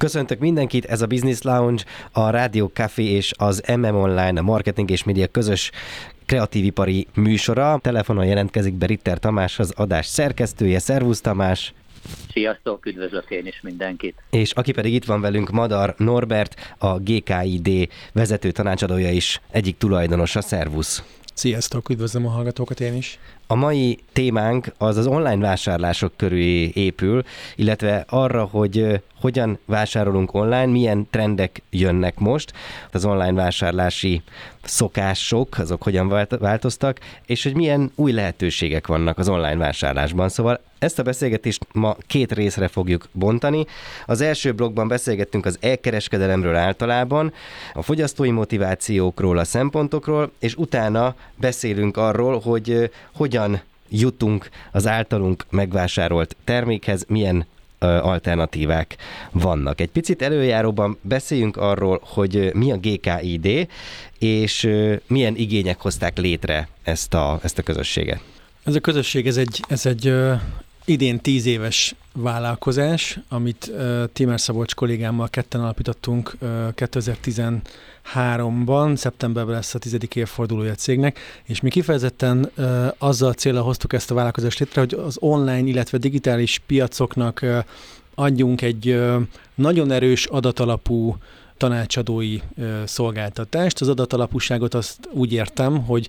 Köszöntök mindenkit, ez a Business Lounge, a Rádió Café és az MM Online, a marketing és média közös kreatívipari műsora. Telefonon jelentkezik be Ritter Tamás, az adás szerkesztője. Szervusz Tamás! Sziasztok, üdvözlök én is mindenkit. És aki pedig itt van velünk, Madar Norbert, a GKID vezető tanácsadója is, egyik tulajdonosa. Szervusz! Sziasztok, üdvözlöm a hallgatókat én is. A mai témánk az az online vásárlások körül épül, illetve arra, hogy hogyan vásárolunk online, milyen trendek jönnek most, az online vásárlási szokások, azok hogyan változtak, és hogy milyen új lehetőségek vannak az online vásárlásban. Szóval ezt a beszélgetést ma két részre fogjuk bontani. Az első blogban beszélgettünk az elkereskedelemről általában, a fogyasztói motivációkról, a szempontokról, és utána beszélünk arról, hogy hogyan jutunk az általunk megvásárolt termékhez, milyen alternatívák vannak. Egy picit előjáróban beszéljünk arról, hogy mi a GKID, és milyen igények hozták létre ezt a, ezt a közösséget. Ez a közösség, ez egy, ez egy idén tíz éves vállalkozás, amit uh, Timer Szabolcs kollégámmal ketten alapítottunk uh, 2013-ban, szeptemberben lesz a tizedik évfordulója a cégnek, és mi kifejezetten uh, azzal célra hoztuk ezt a vállalkozást létre, hogy az online, illetve digitális piacoknak uh, adjunk egy uh, nagyon erős adatalapú tanácsadói szolgáltatást. Az adatalapúságot azt úgy értem, hogy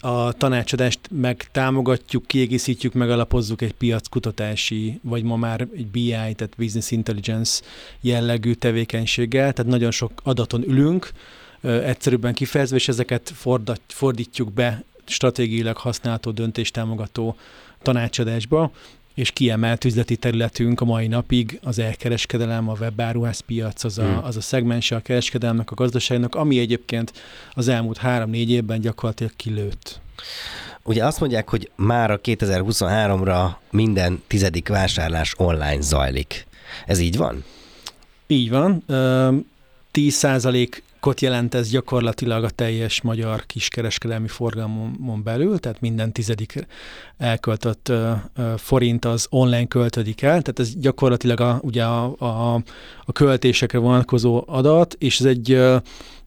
a tanácsadást meg támogatjuk, kiegészítjük, megalapozzuk egy piackutatási, vagy ma már egy BI, tehát Business Intelligence jellegű tevékenységgel, tehát nagyon sok adaton ülünk, egyszerűbben kifejezve, és ezeket fordítjuk be stratégiailag használható döntéstámogató tanácsadásba, és kiemelt üzleti területünk a mai napig az elkereskedelem, a webáruházpiac, az a, hmm. az a szegmense a kereskedelmnek, a gazdaságnak, ami egyébként az elmúlt három-négy évben gyakorlatilag kilőtt. Ugye azt mondják, hogy már a 2023-ra minden tizedik vásárlás online zajlik. Ez így van? Így van. 10 kot jelent ez gyakorlatilag a teljes magyar kiskereskedelmi forgalmon belül, tehát minden tizedik elköltött forint az online költődik el, tehát ez gyakorlatilag a, ugye a, a, a költésekre vonatkozó adat, és ez egy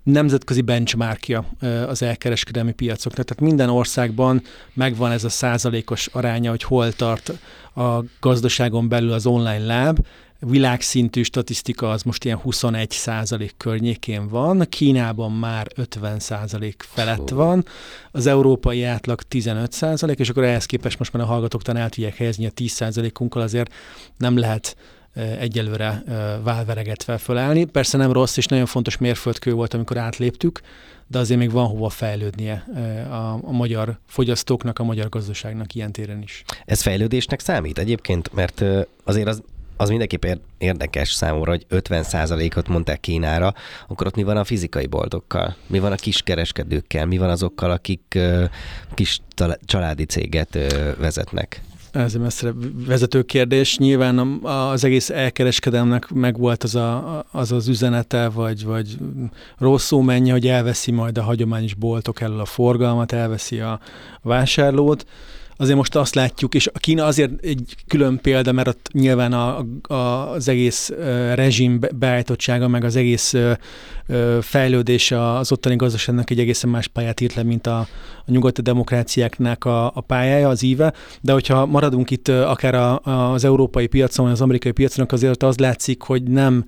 nemzetközi benchmarkja az elkereskedelmi piacoknak. Tehát minden országban megvan ez a százalékos aránya, hogy hol tart a gazdaságon belül az online láb, világszintű statisztika az most ilyen 21 százalék környékén van, Kínában már 50 százalék felett van, az európai átlag 15 százalék, és akkor ehhez képest most már a hallgatók talán el tudják helyezni a 10 százalékunkkal, azért nem lehet egyelőre válveregetve fölállni. Persze nem rossz és nagyon fontos mérföldkő volt, amikor átléptük, de azért még van hova fejlődnie a, a magyar fogyasztóknak, a magyar gazdaságnak ilyen téren is. Ez fejlődésnek számít egyébként, mert azért az az mindenképp érdekes számomra, hogy 50%-ot mondták Kínára, akkor ott mi van a fizikai boltokkal? Mi van a kiskereskedőkkel? Mi van azokkal, akik kis családi céget vezetnek? Ez egy messzire vezető kérdés. Nyilván az egész elkereskedelmnek megvolt az, a, az az üzenete, vagy, vagy rosszul menje, hogy elveszi majd a hagyományos boltok elől a forgalmat, elveszi a vásárlót azért most azt látjuk, és a Kína azért egy külön példa, mert ott nyilván a, a, az egész rezsim beállítottsága, meg az egész fejlődése az ottani gazdaságnak egy egészen más pályát írt le, mint a, a nyugati demokráciáknak a, a pályája, az íve, de hogyha maradunk itt akár a, az európai piacon, vagy az amerikai piacon, azért az látszik, hogy nem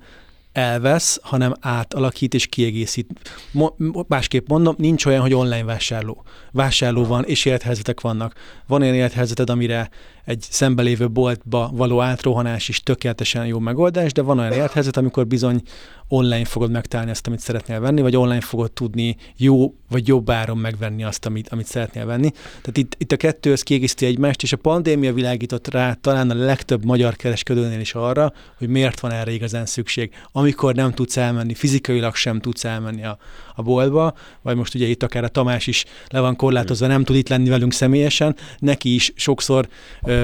elvesz, hanem átalakít és kiegészít. Mo- másképp mondom, nincs olyan, hogy online vásárló. Vásárló van, és élethelyzetek vannak. Van olyan élethelyzeted, amire egy szembelévő boltba való átrohanás is tökéletesen jó megoldás, de van olyan élethelyzet, amikor bizony online fogod megtalálni azt, amit szeretnél venni, vagy online fogod tudni jó vagy jobb áron megvenni azt, amit, amit szeretnél venni. Tehát itt, itt a kettő az kiegészíti egymást, és a pandémia világított rá talán a legtöbb magyar kereskedőnél is arra, hogy miért van erre igazán szükség. Amikor nem tudsz elmenni, fizikailag sem tudsz elmenni a, a boltba, vagy most ugye itt akár a Tamás is le van korlátozva, nem tud itt lenni velünk személyesen, neki is sokszor ö,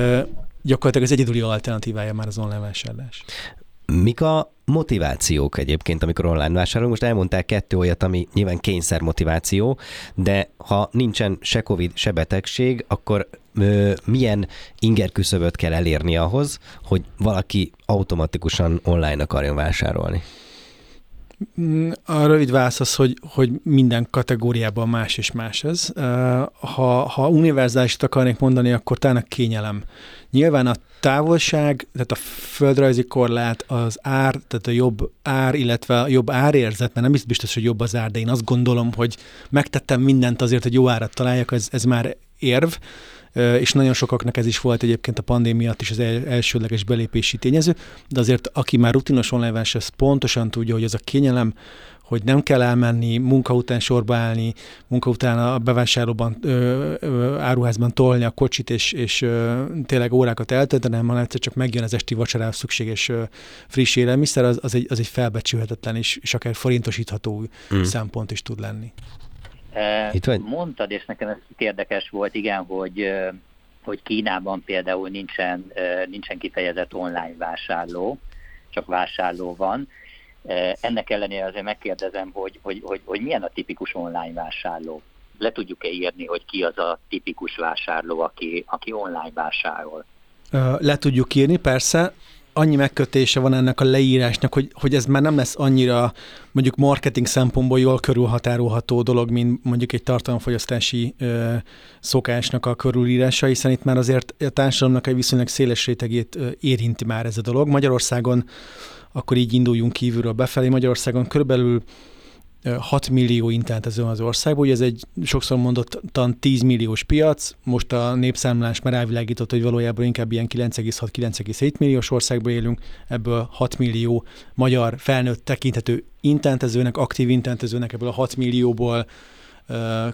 gyakorlatilag az egyedüli alternatívája már az online vásárlás. Mik a motivációk egyébként, amikor online vásárolunk? Most elmondták kettő olyat, ami nyilván kényszer motiváció, de ha nincsen se Covid, se betegség, akkor ö, milyen inger küszöböt kell elérni ahhoz, hogy valaki automatikusan online akarjon vásárolni? Mm, a rövid válasz hogy, hogy minden kategóriában más és más ez. Ha, ha univerzálisit akarnék mondani, akkor talán a kényelem. Nyilván a távolság, tehát a földrajzi korlát, az ár, tehát a jobb ár, illetve a jobb árérzet, mert nem biztos, hogy jobb az ár, de én azt gondolom, hogy megtettem mindent azért, hogy jó árat találjak, ez, ez már érv és nagyon sokaknak ez is volt egyébként a pandémia is az elsődleges belépési tényező, de azért aki már rutinos online vásár, az pontosan tudja, hogy az a kényelem, hogy nem kell elmenni, munka után sorba állni, munka után a bevásárlóban, ö, ö, áruházban tolni a kocsit, és, és ö, tényleg órákat eltölteni, hanem egyszer csak megjön az esti vacsorához szükséges ö, friss élelmiszer, az, az, egy, az egy felbecsülhetetlen és, és akár forintosítható mm. szempont is tud lenni. Itt vagy? Mondtad, és nekem ez érdekes volt, igen, hogy hogy Kínában például nincsen, nincsen kifejezett online vásárló, csak vásárló van. Ennek ellenére azért megkérdezem, hogy, hogy, hogy, hogy milyen a tipikus online vásárló. Le tudjuk-e írni, hogy ki az a tipikus vásárló, aki, aki online vásárol? Le tudjuk írni, persze annyi megkötése van ennek a leírásnak, hogy, hogy ez már nem lesz annyira mondjuk marketing szempontból jól körülhatárolható dolog, mint mondjuk egy tartalomfogyasztási ö, szokásnak a körülírása, hiszen itt már azért a társadalomnak egy viszonylag széles rétegét ö, érinti már ez a dolog. Magyarországon, akkor így induljunk kívülről befelé, Magyarországon körülbelül 6 millió internetező az országban, ugye ez egy sokszor mondottan 10 milliós piac, most a népszámlás már elvilágított, hogy valójában inkább ilyen 9,6-9,7 milliós országban élünk, ebből 6 millió magyar felnőtt tekinthető internetezőnek, aktív internetezőnek, ebből a 6 millióból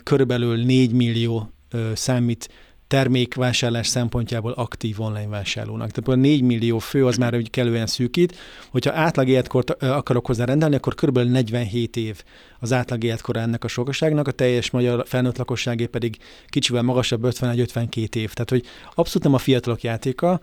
körülbelül 4 millió számít termékvásárlás szempontjából aktív online vásárlónak. Tehát a 4 millió fő az már egy kellően szűkít. Hogyha átlag életkort akarok hozzá rendelni, akkor kb. 47 év az átlag életkor ennek a sokaságnak, a teljes magyar felnőtt lakosságé pedig kicsivel magasabb, 51-52 év. Tehát, hogy abszolút nem a fiatalok játéka,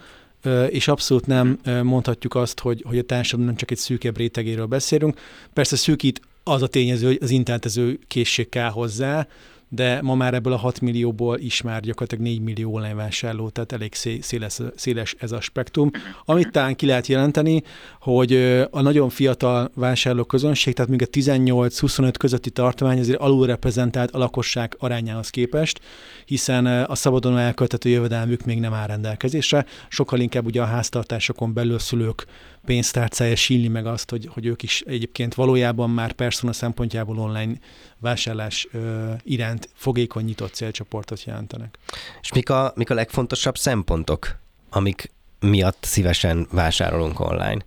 és abszolút nem mondhatjuk azt, hogy, hogy a társadalom nem csak egy szűkebb rétegéről beszélünk. Persze szűkít az a tényező, hogy az internetező készség kell hozzá, de ma már ebből a 6 millióból is már gyakorlatilag 4 millió online vásárló, tehát elég széles, széles ez a spektrum. Amit talán ki lehet jelenteni, hogy a nagyon fiatal vásárló közönség, tehát még a 18-25 közötti tartomány azért alulreprezentált a lakosság arányához képest, hiszen a szabadon elköltető jövedelmük még nem áll rendelkezésre, sokkal inkább ugye a háztartásokon belül szülők pénztárcája sílni meg azt, hogy, hogy ők is egyébként valójában már persona szempontjából online vásárlás ö, iránt fogékony nyitott célcsoportot jelentenek. És mik a, mik a legfontosabb szempontok, amik miatt szívesen vásárolunk online?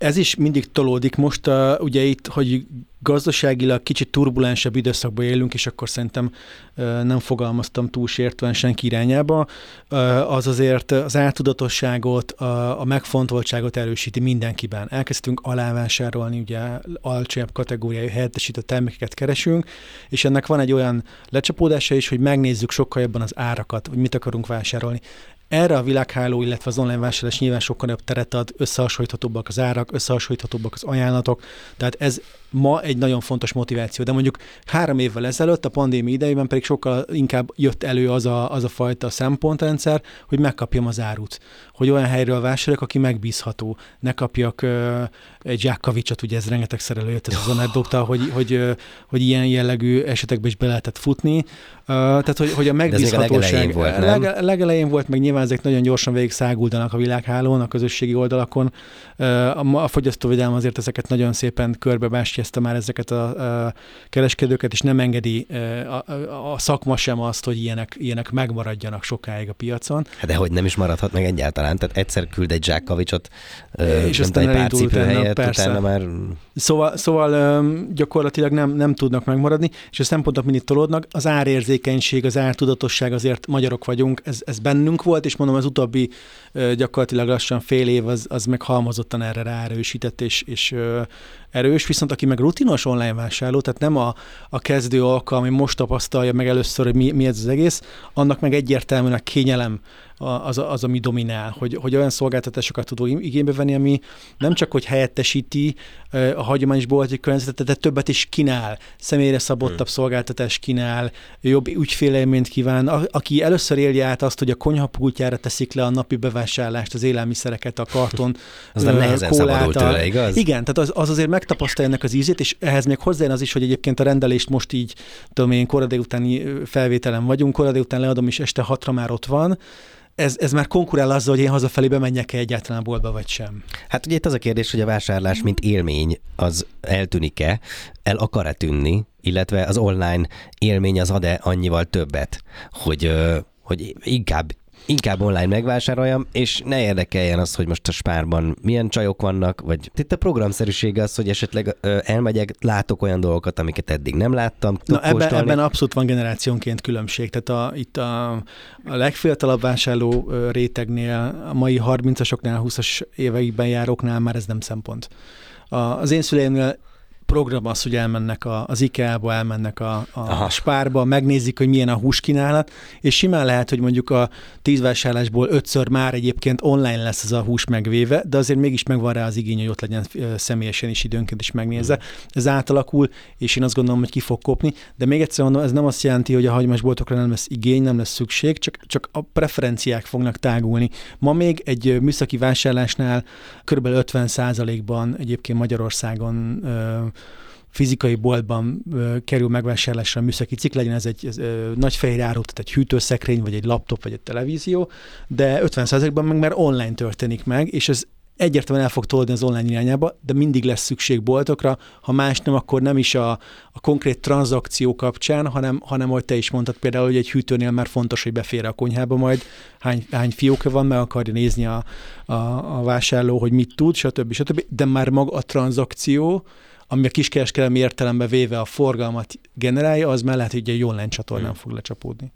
Ez is mindig tolódik. Most uh, ugye itt, hogy gazdaságilag kicsit turbulensebb időszakban élünk, és akkor szerintem uh, nem fogalmaztam túl sértően senki irányába, uh, az azért az eltudatosságot, a, a megfontoltságot erősíti mindenkiben. Elkezdtünk alávásárolni, ugye alacsonyabb kategóriájú helyettesítő termékeket keresünk, és ennek van egy olyan lecsapódása is, hogy megnézzük sokkal jobban az árakat, hogy mit akarunk vásárolni. Erre a világháló, illetve az online vásárlás nyilván sokkal jobb teret ad, összehasonlíthatóbbak az árak, összehasonlíthatóbbak az ajánlatok, tehát ez ma egy nagyon fontos motiváció. De mondjuk három évvel ezelőtt, a pandémia idejében pedig sokkal inkább jött elő az a, az a fajta szempontrendszer, hogy megkapjam az árut. Hogy olyan helyről vásároljak, aki megbízható. Ne kapjak uh, egy zsákkavicsot, ugye ez rengetegszer előjött ez az anekdota, hogy, hogy, uh, hogy ilyen jellegű esetekben is be lehetett futni. Uh, tehát, hogy, hogy a megbízhatóság... a volt, nem? Lege, legelején volt, meg nyilván ezek nagyon gyorsan végig száguldanak a világhálón, a közösségi oldalakon. A, fogyasztóvédelem azért ezeket nagyon szépen körbe megfékezte már ezeket a, a kereskedőket, és nem engedi a, a, a szakma sem azt, hogy ilyenek, ilyenek megmaradjanak sokáig a piacon. Hát de hogy nem is maradhat meg egyáltalán, tehát egyszer küld egy zsákkavicsot, és aztán egy pár cipő helyett, utána már... Szóval, szóval gyakorlatilag nem, nem tudnak megmaradni, és a szempontok mindig tolódnak. Az árérzékenység, az ártudatosság azért magyarok vagyunk, ez, ez bennünk volt, és mondom, az utóbbi gyakorlatilag lassan fél év az, az meg halmozottan erre ráerősített, és, és erős, viszont aki meg rutinos online vásárló, tehát nem a, a kezdő alka, ami most tapasztalja meg először, hogy mi, mi ez az egész, annak meg egyértelműen a kényelem az, az, ami dominál, hogy, hogy olyan szolgáltatásokat tudó igénybe venni, ami nem csak, hogy helyettesíti a hagyományos bolti környezetet, de többet is kínál, személyre szabottabb hmm. szolgáltatás kínál, jobb ügyfélelményt kíván. A, aki először élje át azt, hogy a konyhapultjára teszik le a napi bevásárlást, az élelmiszereket, a karton, az nem nehezen szabadult tőle, igaz? Igen, tehát az, az azért megtapasztalja ennek az ízét, és ehhez még hozzájön az is, hogy egyébként a rendelést most így, tudom én, koradé utáni felvételen vagyunk, koradé után leadom, és este hatra már ott van, ez, ez már konkurál azzal, hogy én hazafelé bemenjek-e egyáltalán a boltba, vagy sem. Hát ugye itt az a kérdés, hogy a vásárlás, mint élmény, az eltűnik-e, el akar-e tűnni, illetve az online élmény az ad-e annyival többet, hogy, hogy inkább inkább online megvásároljam, és ne érdekeljen az, hogy most a spárban milyen csajok vannak, vagy itt a programszerűség az, hogy esetleg ö, elmegyek, látok olyan dolgokat, amiket eddig nem láttam. Na ebben, ebben abszolút van generációnként különbség. Tehát a, itt a, a legfiatalabb vásárló rétegnél, a mai 30-asoknál, 20-as éveikben járóknál már ez nem szempont. A, az én szüleimnél program az, hogy elmennek a, az IKEA-ba, elmennek a, a spárba, megnézik, hogy milyen a húskínálat, és simán lehet, hogy mondjuk a tíz vásárlásból ötször már egyébként online lesz az a hús megvéve, de azért mégis megvan rá az igény, hogy ott legyen személyesen is időnként is megnézze. Mm. Ez átalakul, és én azt gondolom, hogy ki fog kopni, de még egyszer mondom, ez nem azt jelenti, hogy a hagyományos boltokra nem lesz igény, nem lesz szükség, csak, csak a preferenciák fognak tágulni. Ma még egy műszaki vásárlásnál kb. 50 ban egyébként Magyarországon fizikai boltban ö, kerül megvásárlásra a műszaki cikk, legyen ez egy nagy fehér áru, tehát egy hűtőszekrény, vagy egy laptop, vagy egy televízió, de 50%-ban meg már online történik meg, és ez egyértelműen el fog tolni az online irányába, de mindig lesz szükség boltokra, ha más nem, akkor nem is a, a konkrét tranzakció kapcsán, hanem, hanem hogy te is mondtad például, hogy egy hűtőnél már fontos, hogy befér a konyhába majd, hány, hány fióka van, meg akarja nézni a, a, a vásárló, hogy mit tud, stb. stb. De már maga a tranzakció, ami a kiskereskedelmi értelembe véve a forgalmat generálja, az mellett, hogy egy online csatornán fog lecsapódni.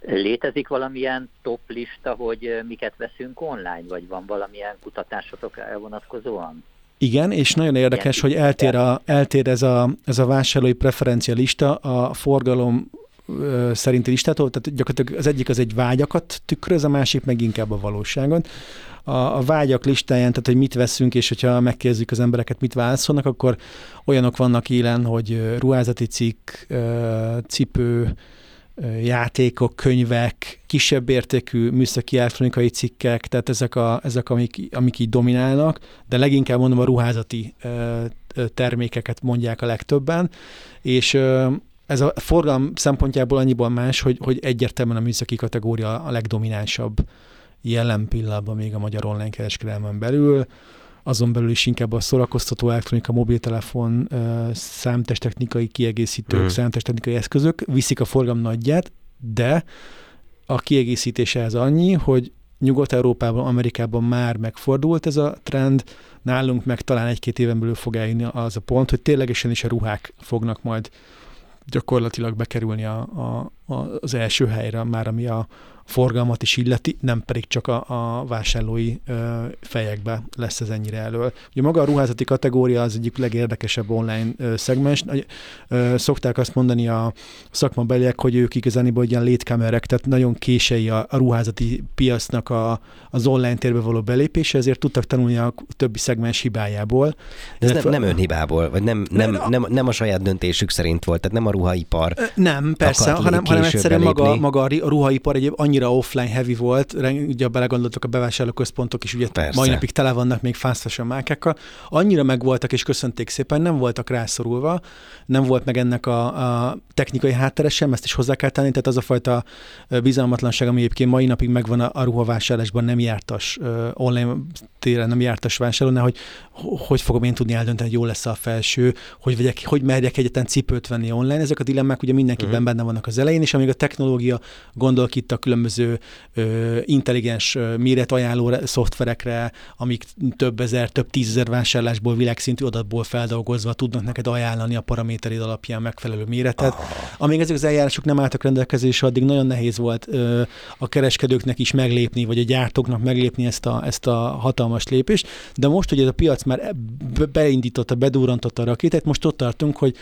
Létezik valamilyen top lista, hogy miket veszünk online, vagy van valamilyen kutatásotok elvonatkozóan? Igen, és nagyon érdekes, hogy eltér, a, eltér ez, a, ez a vásárlói preferencia lista a forgalom szerinti listától, tehát gyakorlatilag az egyik az egy vágyakat tükröz, a másik meg inkább a valóságot. A, a vágyak listáján, tehát hogy mit veszünk, és hogyha megkérdezzük az embereket, mit válaszolnak, akkor olyanok vannak élen, hogy ruházati cikk, cipő, játékok, könyvek, kisebb értékű műszaki elektronikai cikkek, tehát ezek, a, ezek amik, amik így dominálnak, de leginkább mondom a ruházati termékeket mondják a legtöbben, és ez a forgalom szempontjából annyiból más, hogy, hogy egyértelműen a műszaki kategória a legdominánsabb jelen pillanatban még a magyar online kereskedelmen belül, azon belül is inkább a szórakoztató elektronika, mobiltelefon, számtestechnikai kiegészítők, mm. számtestechnikai eszközök viszik a forgalom nagyját, de a kiegészítése ez annyi, hogy Nyugat-Európában, Amerikában már megfordult ez a trend, nálunk meg talán egy-két éven belül fog eljönni az a pont, hogy ténylegesen is a ruhák fognak majd gyakorlatilag bekerülni a, a, az első helyre, már ami a, forgalmat is illeti, nem pedig csak a, a vásárlói ö, fejekbe lesz ez ennyire elől. Ugye maga a ruházati kategória az egyik legérdekesebb online ö, szegmens. Ö, szokták azt mondani a szakmabeliek, hogy ők igazániból ilyen létkamerek, tehát nagyon kései a, a ruházati piacnak a, az online térbe való belépése, ezért tudtak tanulni a többi szegmens hibájából. De ez nem, nem önhibából, vagy nem, nem, nem, nem, nem a saját döntésük szerint volt, tehát nem a ruhaipar. Nem, persze, hanem, hanem egyszerűen maga, maga a ruhaipar egy annyi annyira offline heavy volt, ugye belegondoltok a bevásárlóközpontok is, ugye Persze. mai napig tele vannak még fast fashion márkákkal, annyira megvoltak és köszönték szépen, nem voltak rászorulva, nem volt meg ennek a, a technikai háttere sem, ezt is hozzá kell tenni, tehát az a fajta bizalmatlanság, ami egyébként mai napig megvan a, a ruhavásárlásban nem jártas online téren nem jártas vásárolni, hogy hogy fogom én tudni eldönteni, hogy jó lesz a felső, hogy, vegyek, hogy merjek egyetlen cipőt venni online. Ezek a dilemmák ugye mindenkiben uh-huh. benne vannak az elején, és amíg a technológia, gondolok itt a különböző ö, intelligens ajánló szoftverekre, amik több ezer, több tízezer vásárlásból, világszintű adatból feldolgozva tudnak neked ajánlani a paraméterid alapján megfelelő méretet. Oh. Amíg ezek az eljárások nem álltak rendelkezésre, addig nagyon nehéz volt ö, a kereskedőknek is meglépni, vagy a gyártóknak meglépni ezt a, ezt a hatalmas lépést. De most, hogy ez a piac már beindította, bedúrantotta a rakétát, most ott tartunk, hogy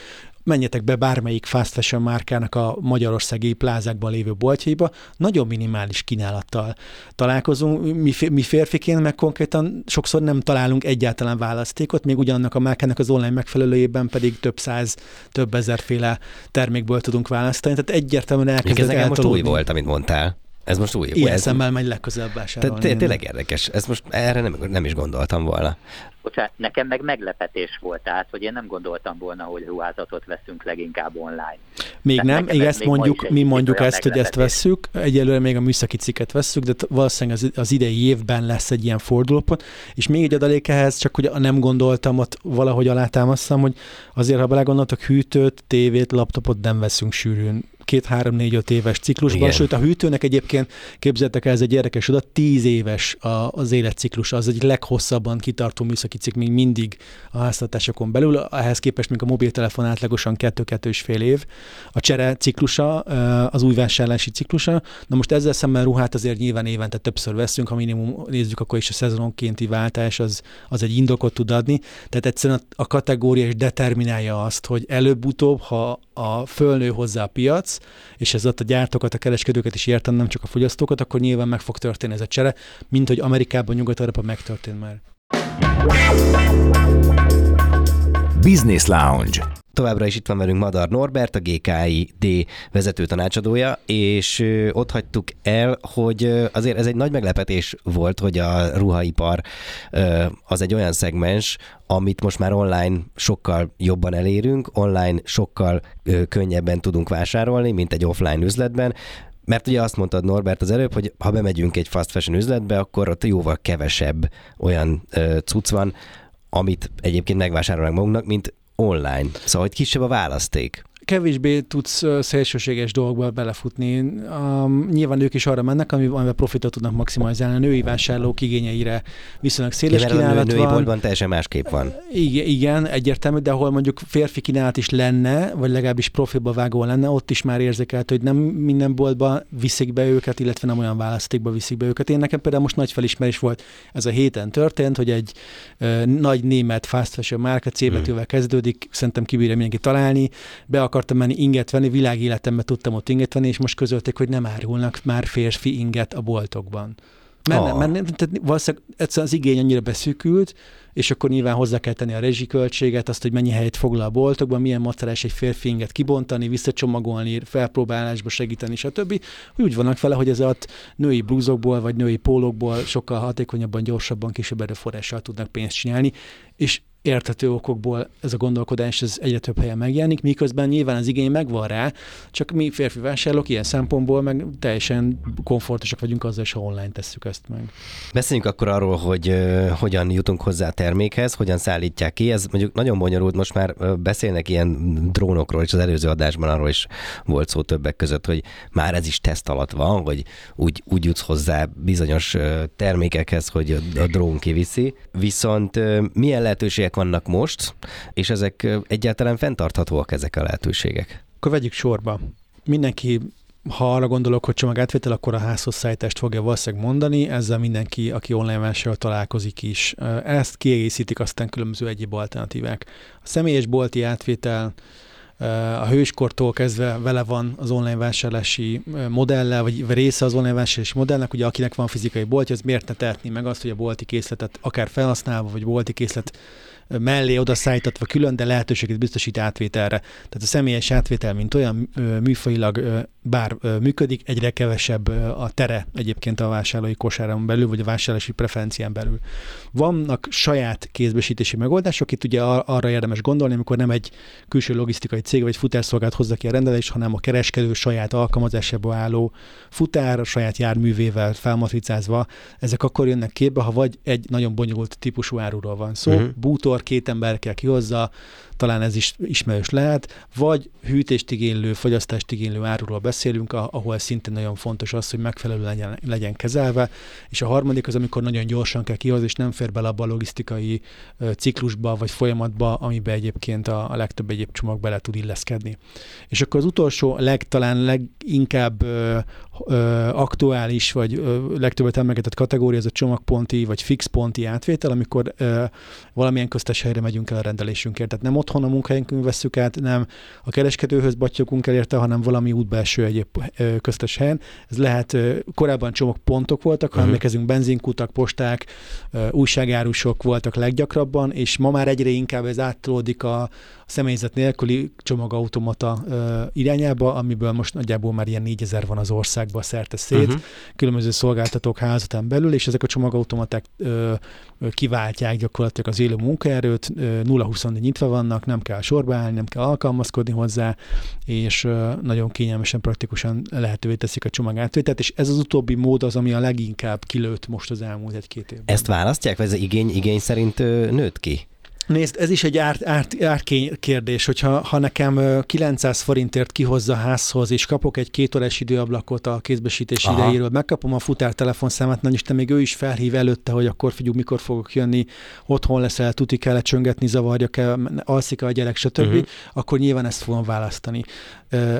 menjetek be bármelyik fast fashion márkának a magyarországi plázákban lévő boltjaiba, nagyon minimális kínálattal találkozunk. Mi, mi férfiként meg konkrétan sokszor nem találunk egyáltalán választékot, még ugyanannak a márkának az online megfelelőjében pedig több száz, több ezerféle termékből tudunk választani. Tehát egyértelműen elkezdett Ez most új volt, amit mondtál. Ez most új. Ilyen ez szemmel megy legközelebb vásárolni. Te, tényleg érdekes. Ez most erre nem, nem is gondoltam volna. Bocsánat, nekem meg meglepetés volt, tehát, hogy én nem gondoltam volna, hogy ruházatot veszünk leginkább online. Még tehát nem, igen, ezt mondjuk, mi mondjuk ezt, hogy ezt vesszük, egyelőre még a műszaki cikket vesszük, de valószínűleg az, az idei évben lesz egy ilyen fordulópont, és még egy adalék ehhez, csak hogy nem gondoltam, ott valahogy alátámasztam, hogy azért, ha belegondoltak, hűtőt, tévét, laptopot nem veszünk sűrűn két, három, négy, öt éves ciklusban, Igen. sőt a hűtőnek egyébként képzeltek el, ez egy érdekes adat, tíz éves az életciklus, az egy leghosszabban kitartó műszaki cikk még mindig a háztartásokon belül, ehhez képest még a mobiltelefon átlagosan kettő-kettő és fél év. A csere ciklusa, az új vásárlási ciklusa, na most ezzel szemben ruhát azért nyilván évente többször veszünk, ha minimum nézzük, akkor is a szezononkénti váltás az, az egy indokot tud adni, tehát egyszerűen a kategória is determinálja azt, hogy előbb-utóbb, ha a fölnő hozzá a piac, és ez a gyártókat, a kereskedőket is értem, nem csak a fogyasztókat, akkor nyilván meg fog történni ez a csere, mint hogy Amerikában, Nyugat-Európa megtörtént már. Business Lounge Továbbra is itt van velünk Madar Norbert, a GKID vezető tanácsadója, és ott hagytuk el, hogy azért ez egy nagy meglepetés volt, hogy a ruhaipar az egy olyan szegmens, amit most már online sokkal jobban elérünk, online sokkal könnyebben tudunk vásárolni, mint egy offline üzletben. Mert ugye azt mondtad Norbert az előbb, hogy ha bemegyünk egy fast fashion üzletbe, akkor ott jóval kevesebb olyan cucc van, amit egyébként megvásárolnak magunknak, mint online. Szóval, hogy kisebb a választék kevésbé tudsz szélsőséges dolgokba belefutni. Um, nyilván ők is arra mennek, amiben profitot tudnak maximalizálni. A női vásárlók igényeire viszonylag széles ja, kínálat a női van. boltban teljesen másképp van. Igen, igen, egyértelmű, de ahol mondjuk férfi kínálat is lenne, vagy legalábbis profilba vágó lenne, ott is már érzékelt, hogy nem minden boltba viszik be őket, illetve nem olyan választékba viszik be őket. Én nekem például most nagy felismerés volt, ez a héten történt, hogy egy uh, nagy német fast fashion márka C betűvel kezdődik, szerintem kibírja mindenki találni, be akartam menni inget venni, világéletemben tudtam ott inget venni, és most közölték, hogy nem árulnak már férfi inget a boltokban. Mert, oh. mert, mert tehát valószínűleg egyszerűen az igény annyira beszűkült, és akkor nyilván hozzá kell tenni a rezsiköltséget, azt, hogy mennyi helyet foglal a boltokban, milyen macerás egy férfi inget kibontani, visszacsomagolni, felpróbálásba segíteni, stb. Úgy vannak vele, hogy ez a női blúzokból vagy női pólókból sokkal hatékonyabban, gyorsabban, kisebb erőforrással tudnak pénzt csinálni, és érthető okokból ez a gondolkodás ez egyre több helyen megjelenik, miközben nyilván az igény megvan rá, csak mi férfi vásárlók ilyen szempontból meg teljesen komfortosak vagyunk azzal, ha online tesszük ezt meg. Beszéljünk akkor arról, hogy uh, hogyan jutunk hozzá a termékhez, hogyan szállítják ki. Ez mondjuk nagyon bonyolult, most már uh, beszélnek ilyen drónokról, és az előző adásban arról is volt szó többek között, hogy már ez is teszt alatt van, hogy úgy, úgy jutsz hozzá bizonyos uh, termékekhez, hogy a, drón kiviszi. Viszont milyen lehetőségek lehetőségek vannak most, és ezek egyáltalán fenntarthatóak ezek a lehetőségek? Akkor vegyük sorba. Mindenki ha arra gondolok, hogy csomag átvétel, akkor a házhoz szállítást fogja valószínűleg mondani, ezzel mindenki, aki online vásárol találkozik is. Ezt kiegészítik aztán különböző egyéb alternatívák. A személyes bolti átvétel, a hőskortól kezdve vele van az online vásárlási modellel, vagy része az online vásárlási modellnek, ugye akinek van fizikai boltja, az miért ne tehetné meg azt, hogy a bolti készletet akár felhasználva, vagy bolti készlet mellé odaszállítatva külön, de lehetőséget biztosít átvételre. Tehát a személyes átvétel, mint olyan műfajilag bár működik, egyre kevesebb a tere egyébként a vásárlói kosáron belül, vagy a vásárlási preferencián belül. Vannak saját kézbesítési megoldások, itt ugye arra érdemes gondolni, amikor nem egy külső logisztikai cég vagy futárszolgált hozza ki a rendelést, hanem a kereskedő saját alkalmazásába álló futár, a saját járművével felmatricázva, ezek akkor jönnek képbe, ha vagy egy nagyon bonyolult típusú áruról van szó, uh-huh. bútor, két ember kell kihozza, talán ez is ismerős lehet, vagy hűtést igénylő, fogyasztást igénylő áruról beszélünk, ahol szintén nagyon fontos az, hogy megfelelő legyen, legyen kezelve, és a harmadik az, amikor nagyon gyorsan kell kihozni, és nem fér bele abba a logisztikai ciklusba vagy folyamatba, amibe egyébként a, a legtöbb egyéb csomag bele tud illeszkedni. És akkor az utolsó, leg, talán leginkább ö, ö, aktuális, vagy legtöbbet emlegetett kategória, az a csomagponti, vagy fixponti átvétel, amikor ö, valamilyen köztes helyre megyünk el a rendelésünkért. Tehát nem otthon a munkahelyünkön veszük át, nem a kereskedőhöz batyogunk el érte, hanem valami útbelső egyéb köztes helyen. Ez lehet, korábban csomagpontok voltak, ha uh-huh. emlékezünk, benzinkutak, posták, újságárusok voltak leggyakrabban, és ma már egyre inkább ez áttolódik a, személyzet nélküli csomagautomata irányába, amiből most nagyjából már ilyen 4000 van az országban szerte szét, uh-huh. különböző szolgáltatók házatán belül, és ezek a csomagautomaták kiváltják gyakorlatilag az élő munkaerőt, 0-24 nyitva vannak, nem kell sorba állni, nem kell alkalmazkodni hozzá, és nagyon kényelmesen, praktikusan lehetővé teszik a csomagátvételt, és ez az utóbbi mód az, ami a leginkább kilőtt most az elmúlt egy-két évben. Ezt választják, vagy ez igény, igény szerint nőtt ki? Nézd, ez is egy árt, árt, árt kérdés, hogyha ha nekem 900 forintért kihozza házhoz, és kapok egy két órás időablakot a kézbesítés Aha. idejéről, megkapom a futár telefonszámát, na és te még ő is felhív előtte, hogy akkor figyelj, mikor fogok jönni, otthon leszel, tuti kell csöngetni, zavarja kell, alszik a gyerek, stb., uh-huh. akkor nyilván ezt fogom választani.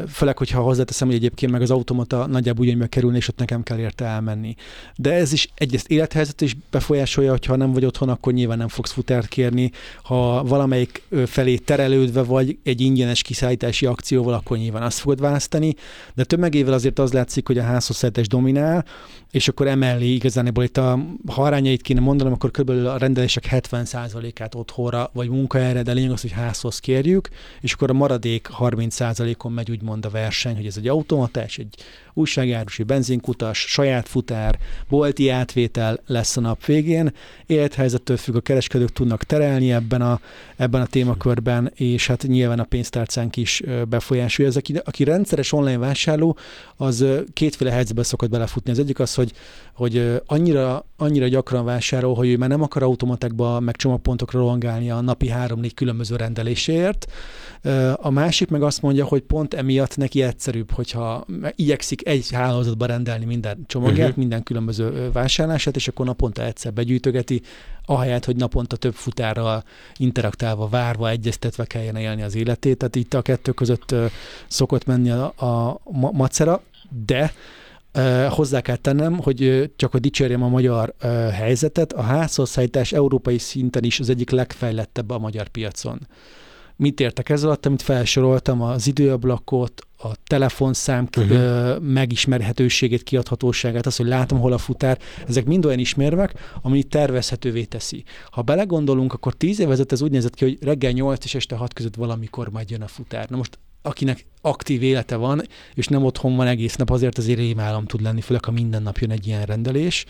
Főleg, hogyha hozzáteszem, hogy egyébként meg az automata nagyjából ugyanúgy kerülni, és ott nekem kell érte elmenni. De ez is egyrészt élethelyzet is befolyásolja, hogyha nem vagy otthon, akkor nyilván nem fogsz futárt kérni. Ha valamelyik felé terelődve vagy egy ingyenes kiszállítási akcióval, akkor nyilván azt fogod választani. De tömegével azért az látszik, hogy a házhozszállítás dominál, és akkor emellé igazából itt a harányait kéne mondanom, akkor kb. a rendelések 70%-át otthonra vagy munkahelyre, de lényeg az, hogy házhoz kérjük, és akkor a maradék 30%-on megy úgymond a verseny, hogy ez egy automatás, egy újságjárusi benzinkutas, saját futár, bolti átvétel lesz a nap végén. Élethelyzettől függ, a kereskedők tudnak terelni ebben a, ebben a témakörben, és hát nyilván a pénztárcánk is befolyásolja. Ez, aki, aki rendszeres online vásárló, az kétféle helyzetbe szokott belefutni. Az egyik az, hogy, hogy annyira, annyira gyakran vásárol, hogy ő már nem akar automatekba, meg csomagpontokra rohangálni a napi három-négy különböző rendeléséért. A másik meg azt mondja, hogy pont emiatt neki egyszerűbb, hogyha igyekszik egy hálózatba rendelni minden csomagját, uh-huh. minden különböző vásárlását, és akkor naponta egyszer begyűjtögeti, ahelyett, hogy naponta több futárral interaktálva, várva, egyeztetve kelljen élni az életét. Tehát itt a kettő között szokott menni a, a macera, de hozzá kell tennem, hogy csak hogy dicsérjem a magyar helyzetet, a házhozszállítás európai szinten is az egyik legfejlettebb a magyar piacon. Mit értek ez alatt, amit felsoroltam, az időablakot, a telefonszám uh-huh. megismerhetőségét, kiadhatóságát, az, hogy látom, hol a futár, ezek mind olyan ismérvek, ami tervezhetővé teszi. Ha belegondolunk, akkor tíz évezet ez úgy nézett ki, hogy reggel 8 és este 6 között valamikor majd jön a futár. Na most akinek aktív élete van, és nem otthon van egész nap, azért azért rémálom tud lenni, főleg ha minden nap jön egy ilyen rendelés.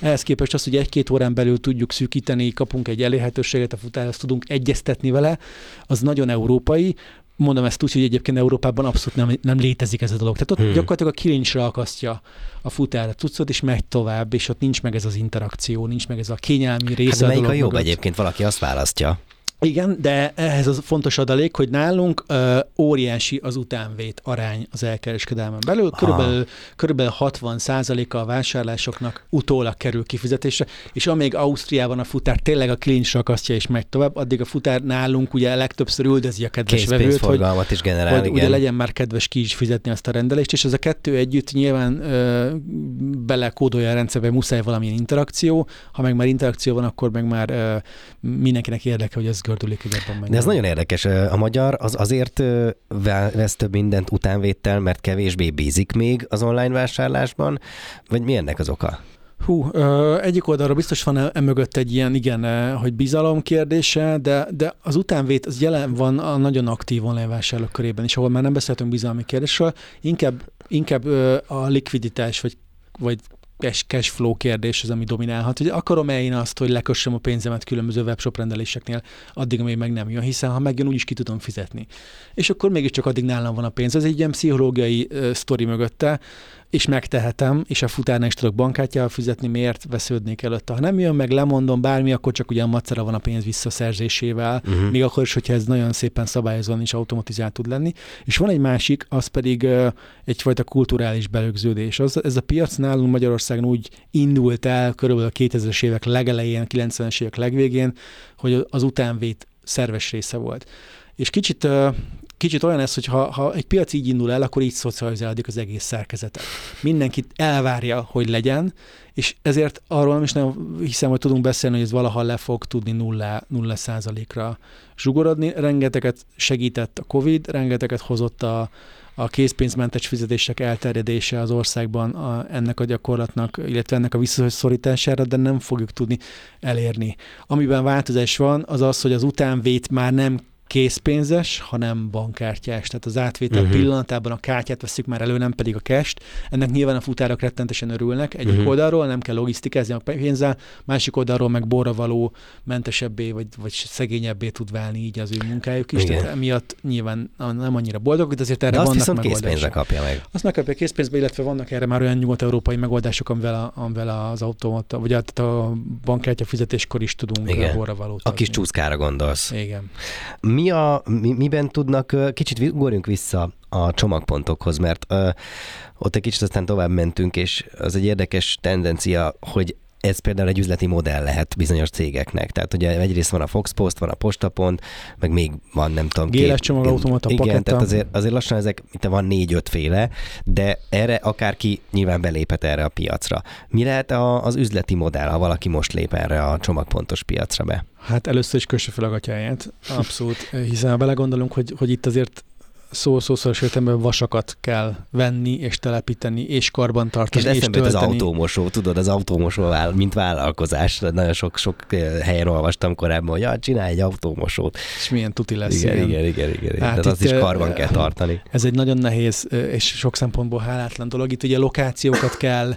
Ehhez képest az, hogy egy-két órán belül tudjuk szűkíteni, kapunk egy elérhetőséget a futárhoz, tudunk egyeztetni vele, az nagyon európai, mondom ezt úgy, hogy egyébként Európában abszolút nem, nem létezik ez a dolog. Tehát ott hmm. gyakorlatilag a kilincsre akasztja a futár a cuccot, és megy tovább, és ott nincs meg ez az interakció, nincs meg ez a kényelmi része hát melyik a, a jobb mögött. egyébként? Valaki azt választja. Igen, de ehhez az fontos adalék, hogy nálunk ö, óriási az utánvét arány az elkereskedelmen belül. Körülbelül, körülbelül 60% a vásárlásoknak utólag kerül kifizetésre, és amíg Ausztriában a futár tényleg a klincs rakasztja és megy tovább, addig a futár nálunk ugye legtöbbször üldözi a kedves vevőt, hogy, is generál, hogy igen. ugye legyen már kedves ki is fizetni azt a rendelést, és ez a kettő együtt nyilván ö, belekódolja a rendszerbe, muszáj valamilyen interakció, ha meg már interakció van, akkor meg már ö, mindenkinek érdeke, hogy ez gördülik meg. De ez nagyon érdekes. A magyar az azért vesz több mindent utánvétel, mert kevésbé bízik még az online vásárlásban, vagy mi ennek az oka? Hú, egyik oldalra biztos van emögött egy ilyen, igen, hogy bizalom kérdése, de, de az utánvét az jelen van a nagyon aktív online vásárlók körében is, ahol már nem beszéltünk bizalmi kérdésről, inkább, inkább a likviditás vagy vagy cash flow kérdés az, ami dominálhat. Hogy akarom-e én azt, hogy lekössem a pénzemet különböző webshop rendeléseknél, addig, amíg meg nem jön, hiszen ha megjön, úgyis ki tudom fizetni. És akkor mégiscsak addig nálam van a pénz. Ez egy ilyen pszichológiai uh, sztori mögötte, és megtehetem, és a futárnál is tudok bankkártyával fizetni, miért vesződnék előtte. Ha nem jön meg, lemondom bármi, akkor csak ugyan macera van a pénz visszaszerzésével, uh-huh. még akkor is, hogyha ez nagyon szépen szabályozóan és automatizált tud lenni. És van egy másik, az pedig uh, egyfajta kulturális belögződés. Az, ez a piac nálunk Magyarországon úgy indult el körülbelül a 2000-es évek legelején, 90-es évek legvégén, hogy az utánvét szerves része volt. És kicsit uh, kicsit olyan ez, hogy ha, ha egy piac így indul el, akkor így szocializálódik az egész szerkezete. Mindenki elvárja, hogy legyen, és ezért arról nem is nem hiszem, hogy tudunk beszélni, hogy ez valaha le fog tudni nulla, nulla százalékra zsugorodni. Rengeteget segített a Covid, rengeteget hozott a, a készpénzmentes fizetések elterjedése az országban a, ennek a gyakorlatnak, illetve ennek a visszaszorítására, de nem fogjuk tudni elérni. Amiben változás van, az az, hogy az utánvét már nem készpénzes, hanem bankkártyás. Tehát az átvétel uh-huh. pillanatában a kártyát veszük már elő, nem pedig a kest. Ennek nyilván a futárak rettentesen örülnek. Egyik uh-huh. oldalról nem kell logisztikázni a pénzzel, másik oldalról meg borra való mentesebbé vagy, vagy szegényebbé tud válni így az ő munkájuk is. Igen. Tehát emiatt nyilván nem annyira boldogok, de azért erre de azt vannak viszont készpénzbe kapja meg. Azt megkapja készpénzbe, illetve vannak erre már olyan nyugat-európai megoldások, amivel, a, amivel az automata, vagy a, a bankkártya fizetéskor is tudunk Igen. borra valót. A kis csúszkára gondolsz. Igen mi a, mi, miben tudnak, kicsit ugorjunk vissza a csomagpontokhoz, mert uh, ott egy kicsit aztán tovább mentünk, és az egy érdekes tendencia, hogy ez például egy üzleti modell lehet bizonyos cégeknek. Tehát ugye egyrészt van a Fox Post, van a Postapont, meg még van nem tudom. Géles csomagautomata, Igen, paketta. tehát azért, azért lassan ezek, itt van négy-öt féle, de erre akárki nyilván beléphet erre a piacra. Mi lehet a, az üzleti modell, ha valaki most lép erre a csomagpontos piacra be? Hát először is kösse fel a gatyáját, abszolút, hiszen ha belegondolunk, hogy, hogy itt azért szó-szószoros értelemben vasakat kell venni, és telepíteni, és karban tartani, és, és tölteni. az autómosó, tudod, az autómosó, mint vállalkozás. Nagyon sok-sok eh, helyen olvastam korábban, hogy ja, csinálj egy autómosót. És milyen tuti lesz. Igen, igen, igen. igen, igen. Hát Tehát azt is eh, karban kell tartani. Ez egy nagyon nehéz eh, és sok szempontból hálátlan dolog. Itt ugye lokációkat kell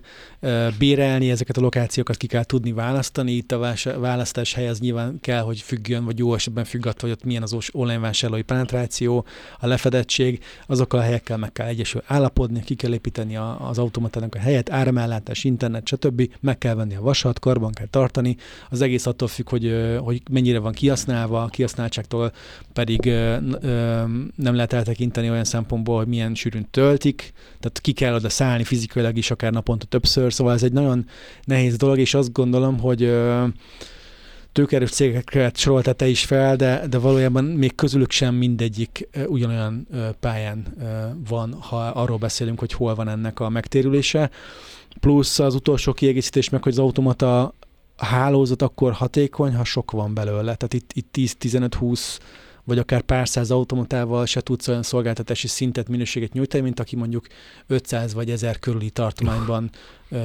bérelni, ezeket a lokációkat ki kell tudni választani. Itt a választás hely az nyilván kell, hogy függjön, vagy jó esetben függ attól, hogy ott milyen az online vásárlói penetráció, a lefedettség, azokkal a helyekkel meg kell egyesül állapodni, ki kell építeni az automatának a helyet, áramellátás, internet, stb. Meg kell venni a vasat, karban kell tartani. Az egész attól függ, hogy, hogy mennyire van kihasználva, a kihasználtságtól pedig nem lehet eltekinteni olyan szempontból, hogy milyen sűrűn töltik, tehát ki kell oda szállni fizikailag is, akár naponta többször, szóval ez egy nagyon nehéz dolog, és azt gondolom, hogy tőkerős cégeket soroltál te is fel, de, de valójában még közülük sem mindegyik ugyanolyan pályán van, ha arról beszélünk, hogy hol van ennek a megtérülése. Plusz az utolsó kiegészítés meg, hogy az automata hálózat akkor hatékony, ha sok van belőle. Tehát itt, itt 10-15-20 vagy akár pár száz automatával se tudsz olyan szolgáltatási szintet, minőséget nyújtani, mint aki mondjuk 500 vagy 1000 körüli tartományban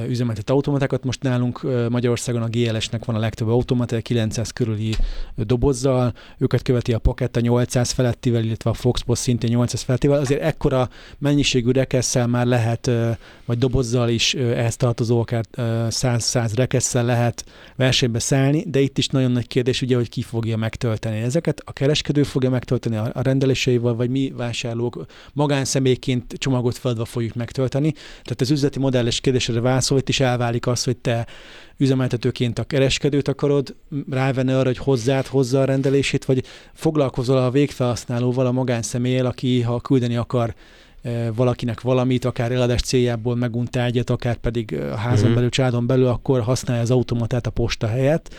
üzemeltet automatákat. Most nálunk Magyarországon a GLS-nek van a legtöbb automata, 900 körüli dobozzal, őket követi a Pocket a 800 felettivel, illetve a Foxbox szintén 800 felettivel. Azért ekkora mennyiségű rekesszel már lehet, vagy dobozzal is ehhez tartozó akár 100-100 rekesszel lehet versenybe szállni, de itt is nagyon nagy kérdés, ugye, hogy ki fogja megtölteni ezeket. A kereskedő fogja megtölteni a rendeléseivel, vagy mi vásárlók magánszemélyként csomagot feladva fogjuk megtölteni. Tehát az üzleti modelles kérdésre válaszol, itt is elválik az, hogy te üzemeltetőként a kereskedőt akarod rávenni arra, hogy hozzád hozza a rendelését, vagy foglalkozol a végfelhasználóval, a magánszemélyel, aki ha küldeni akar e, valakinek valamit, akár eladás céljából megunt egyet, akár pedig a házon uh-huh. belül, családon belül, akkor használja az automatát a posta helyett,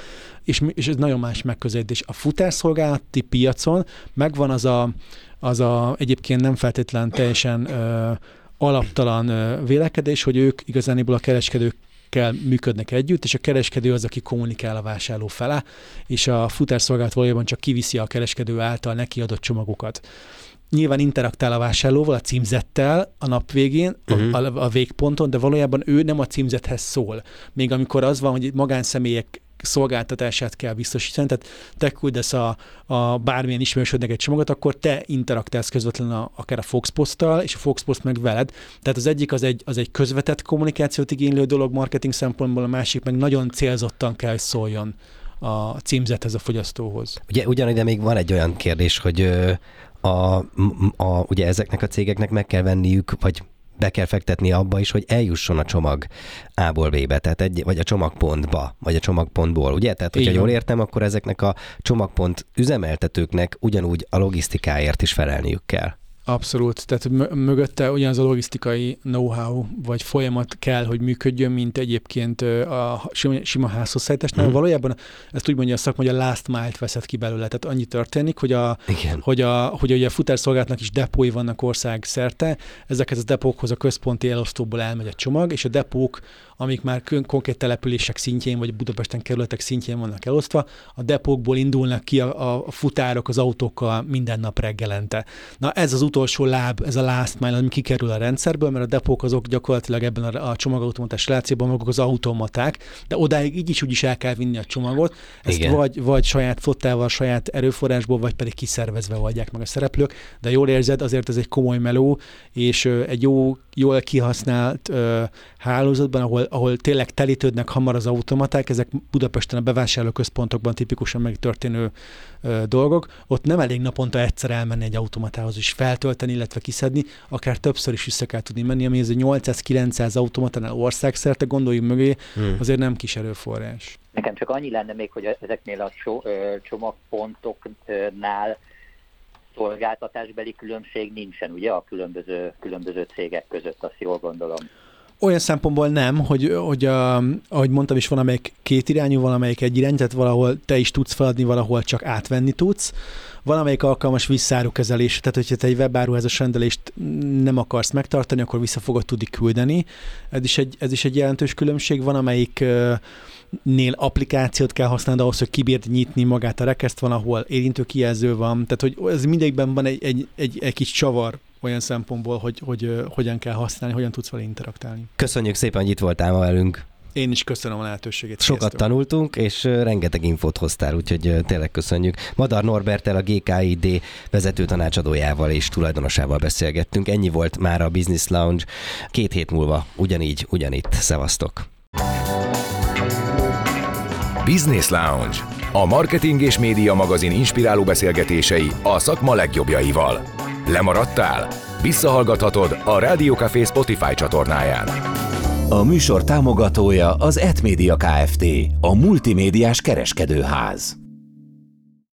és, és ez nagyon más megközelítés. A futárszolgálati piacon megvan az a, az a egyébként nem feltétlen teljesen uh, alaptalan vélekedés, hogy ők igazániból a kereskedők kell működnek együtt, és a kereskedő az, aki kommunikál a vásárló fele, és a futárszolgálat valójában csak kiviszi a kereskedő által neki adott csomagokat nyilván interaktál a vásárlóval, a címzettel a nap végén, uh-huh. a, a, a végponton, de valójában ő nem a címzethez szól. Még amikor az van, hogy magánszemélyek szolgáltatását kell biztosítani, tehát te küldesz a, a bármilyen ismerősödnek egy csomagot, akkor te interaktálsz közvetlenül a, akár a Foxpost-tal, és a Foxpost meg veled. Tehát az egyik az egy, az egy közvetett kommunikációt igénylő dolog marketing szempontból, a másik meg nagyon célzottan kell, hogy szóljon a címzethez, a fogyasztóhoz. Ugye ugyanide még van egy olyan kérdés, hogy a, a, ugye ezeknek a cégeknek meg kell venniük, vagy be kell fektetni abba is, hogy eljusson a csomag A-ból B-be, tehát egy, vagy a csomagpontba, vagy a csomagpontból, ugye? Tehát, hogyha jól értem, akkor ezeknek a csomagpont üzemeltetőknek ugyanúgy a logisztikáért is felelniük kell. Abszolút, tehát mögötte ugyanaz a logisztikai know-how vagy folyamat kell, hogy működjön, mint egyébként a sima házhozszállításnál. Mm. Valójában ezt úgy mondja a szakma, hogy a last mile-t veszed ki belőle. Tehát annyi történik, hogy a, Igen. hogy a, hogy a, a futárszolgálatnak is depói vannak ország szerte, ezekhez a depókhoz a központi elosztóból elmegy a csomag, és a depók amik már konkrét települések szintjén, vagy Budapesten kerületek szintjén vannak elosztva, a depókból indulnak ki a, a futárok az autókkal minden nap reggelente. Na ez az utolsó láb, ez a last mile, ami kikerül a rendszerből, mert a depók azok gyakorlatilag ebben a, a csomagautomatás relációban maguk az automaták, de odáig így is úgy is el kell vinni a csomagot, ezt Igen. vagy, vagy saját flottával, saját erőforrásból, vagy pedig kiszervezve oldják meg a szereplők, de jól érzed, azért ez egy komoly meló, és egy jó, jól kihasznált hálózatban, ahol, ahol tényleg telítődnek hamar az automaták, ezek Budapesten a bevásárlóközpontokban tipikusan megtörténő ö, dolgok, ott nem elég naponta egyszer elmenni egy automatához és feltölteni, illetve kiszedni, akár többször is vissza kell tudni menni, ami ez a 800-900 automatánál országszerte, gondoljunk mögé, hmm. azért nem kis erőforrás. Nekem csak annyi lenne még, hogy ezeknél a so, ö, csomagpontoknál szolgáltatásbeli különbség nincsen, ugye, a különböző, különböző cégek között, azt jól gondolom. Olyan szempontból nem, hogy, hogy a, ahogy mondtam is, van amelyik két irányú, van amelyik egy irány, tehát valahol te is tudsz feladni, valahol csak átvenni tudsz. Van amelyik alkalmas visszárukezelés, tehát hogyha te egy webáruházas rendelést nem akarsz megtartani, akkor vissza fogod tudni küldeni. Ez is egy, ez is egy jelentős különbség. Van amelyik nél applikációt kell használni ahhoz, hogy kibírd nyitni magát a rekeszt, van, ahol érintő kijelző van. Tehát, hogy ez mindegyikben van egy, egy, egy, egy kis csavar olyan szempontból, hogy, hogy, hogy hogyan kell használni, hogyan tudsz vele interaktálni. Köszönjük szépen, hogy itt voltál ma velünk. Én is köszönöm a lehetőséget. Sokat Sziasztok. tanultunk, és rengeteg infót hoztál, úgyhogy tényleg köszönjük. Madar Norbertel, a GKID vezető tanácsadójával és tulajdonosával beszélgettünk. Ennyi volt már a Business Lounge. Két hét múlva ugyanígy, ugyanitt. Szevasztok! Business Lounge. A marketing és média magazin inspiráló beszélgetései a szakma legjobbjaival. Lemaradtál? Visszahallgathatod a Café Spotify csatornáján. A műsor támogatója az Etmédia Kft. A multimédiás kereskedőház.